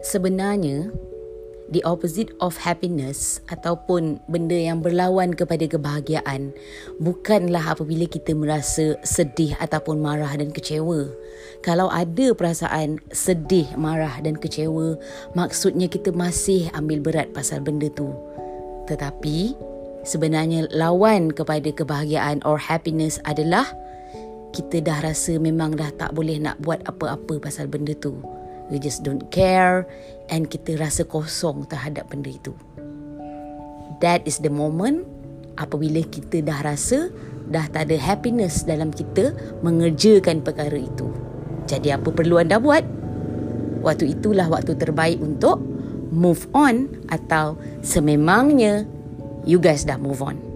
Sebenarnya, the opposite of happiness ataupun benda yang berlawan kepada kebahagiaan bukanlah apabila kita merasa sedih ataupun marah dan kecewa. Kalau ada perasaan sedih, marah dan kecewa, maksudnya kita masih ambil berat pasal benda tu. Tetapi sebenarnya lawan kepada kebahagiaan or happiness adalah kita dah rasa memang dah tak boleh nak buat apa-apa pasal benda tu we just don't care and kita rasa kosong terhadap benda itu. That is the moment apabila kita dah rasa dah tak ada happiness dalam kita mengerjakan perkara itu. Jadi apa perlu anda buat? Waktu itulah waktu terbaik untuk move on atau sememangnya you guys dah move on.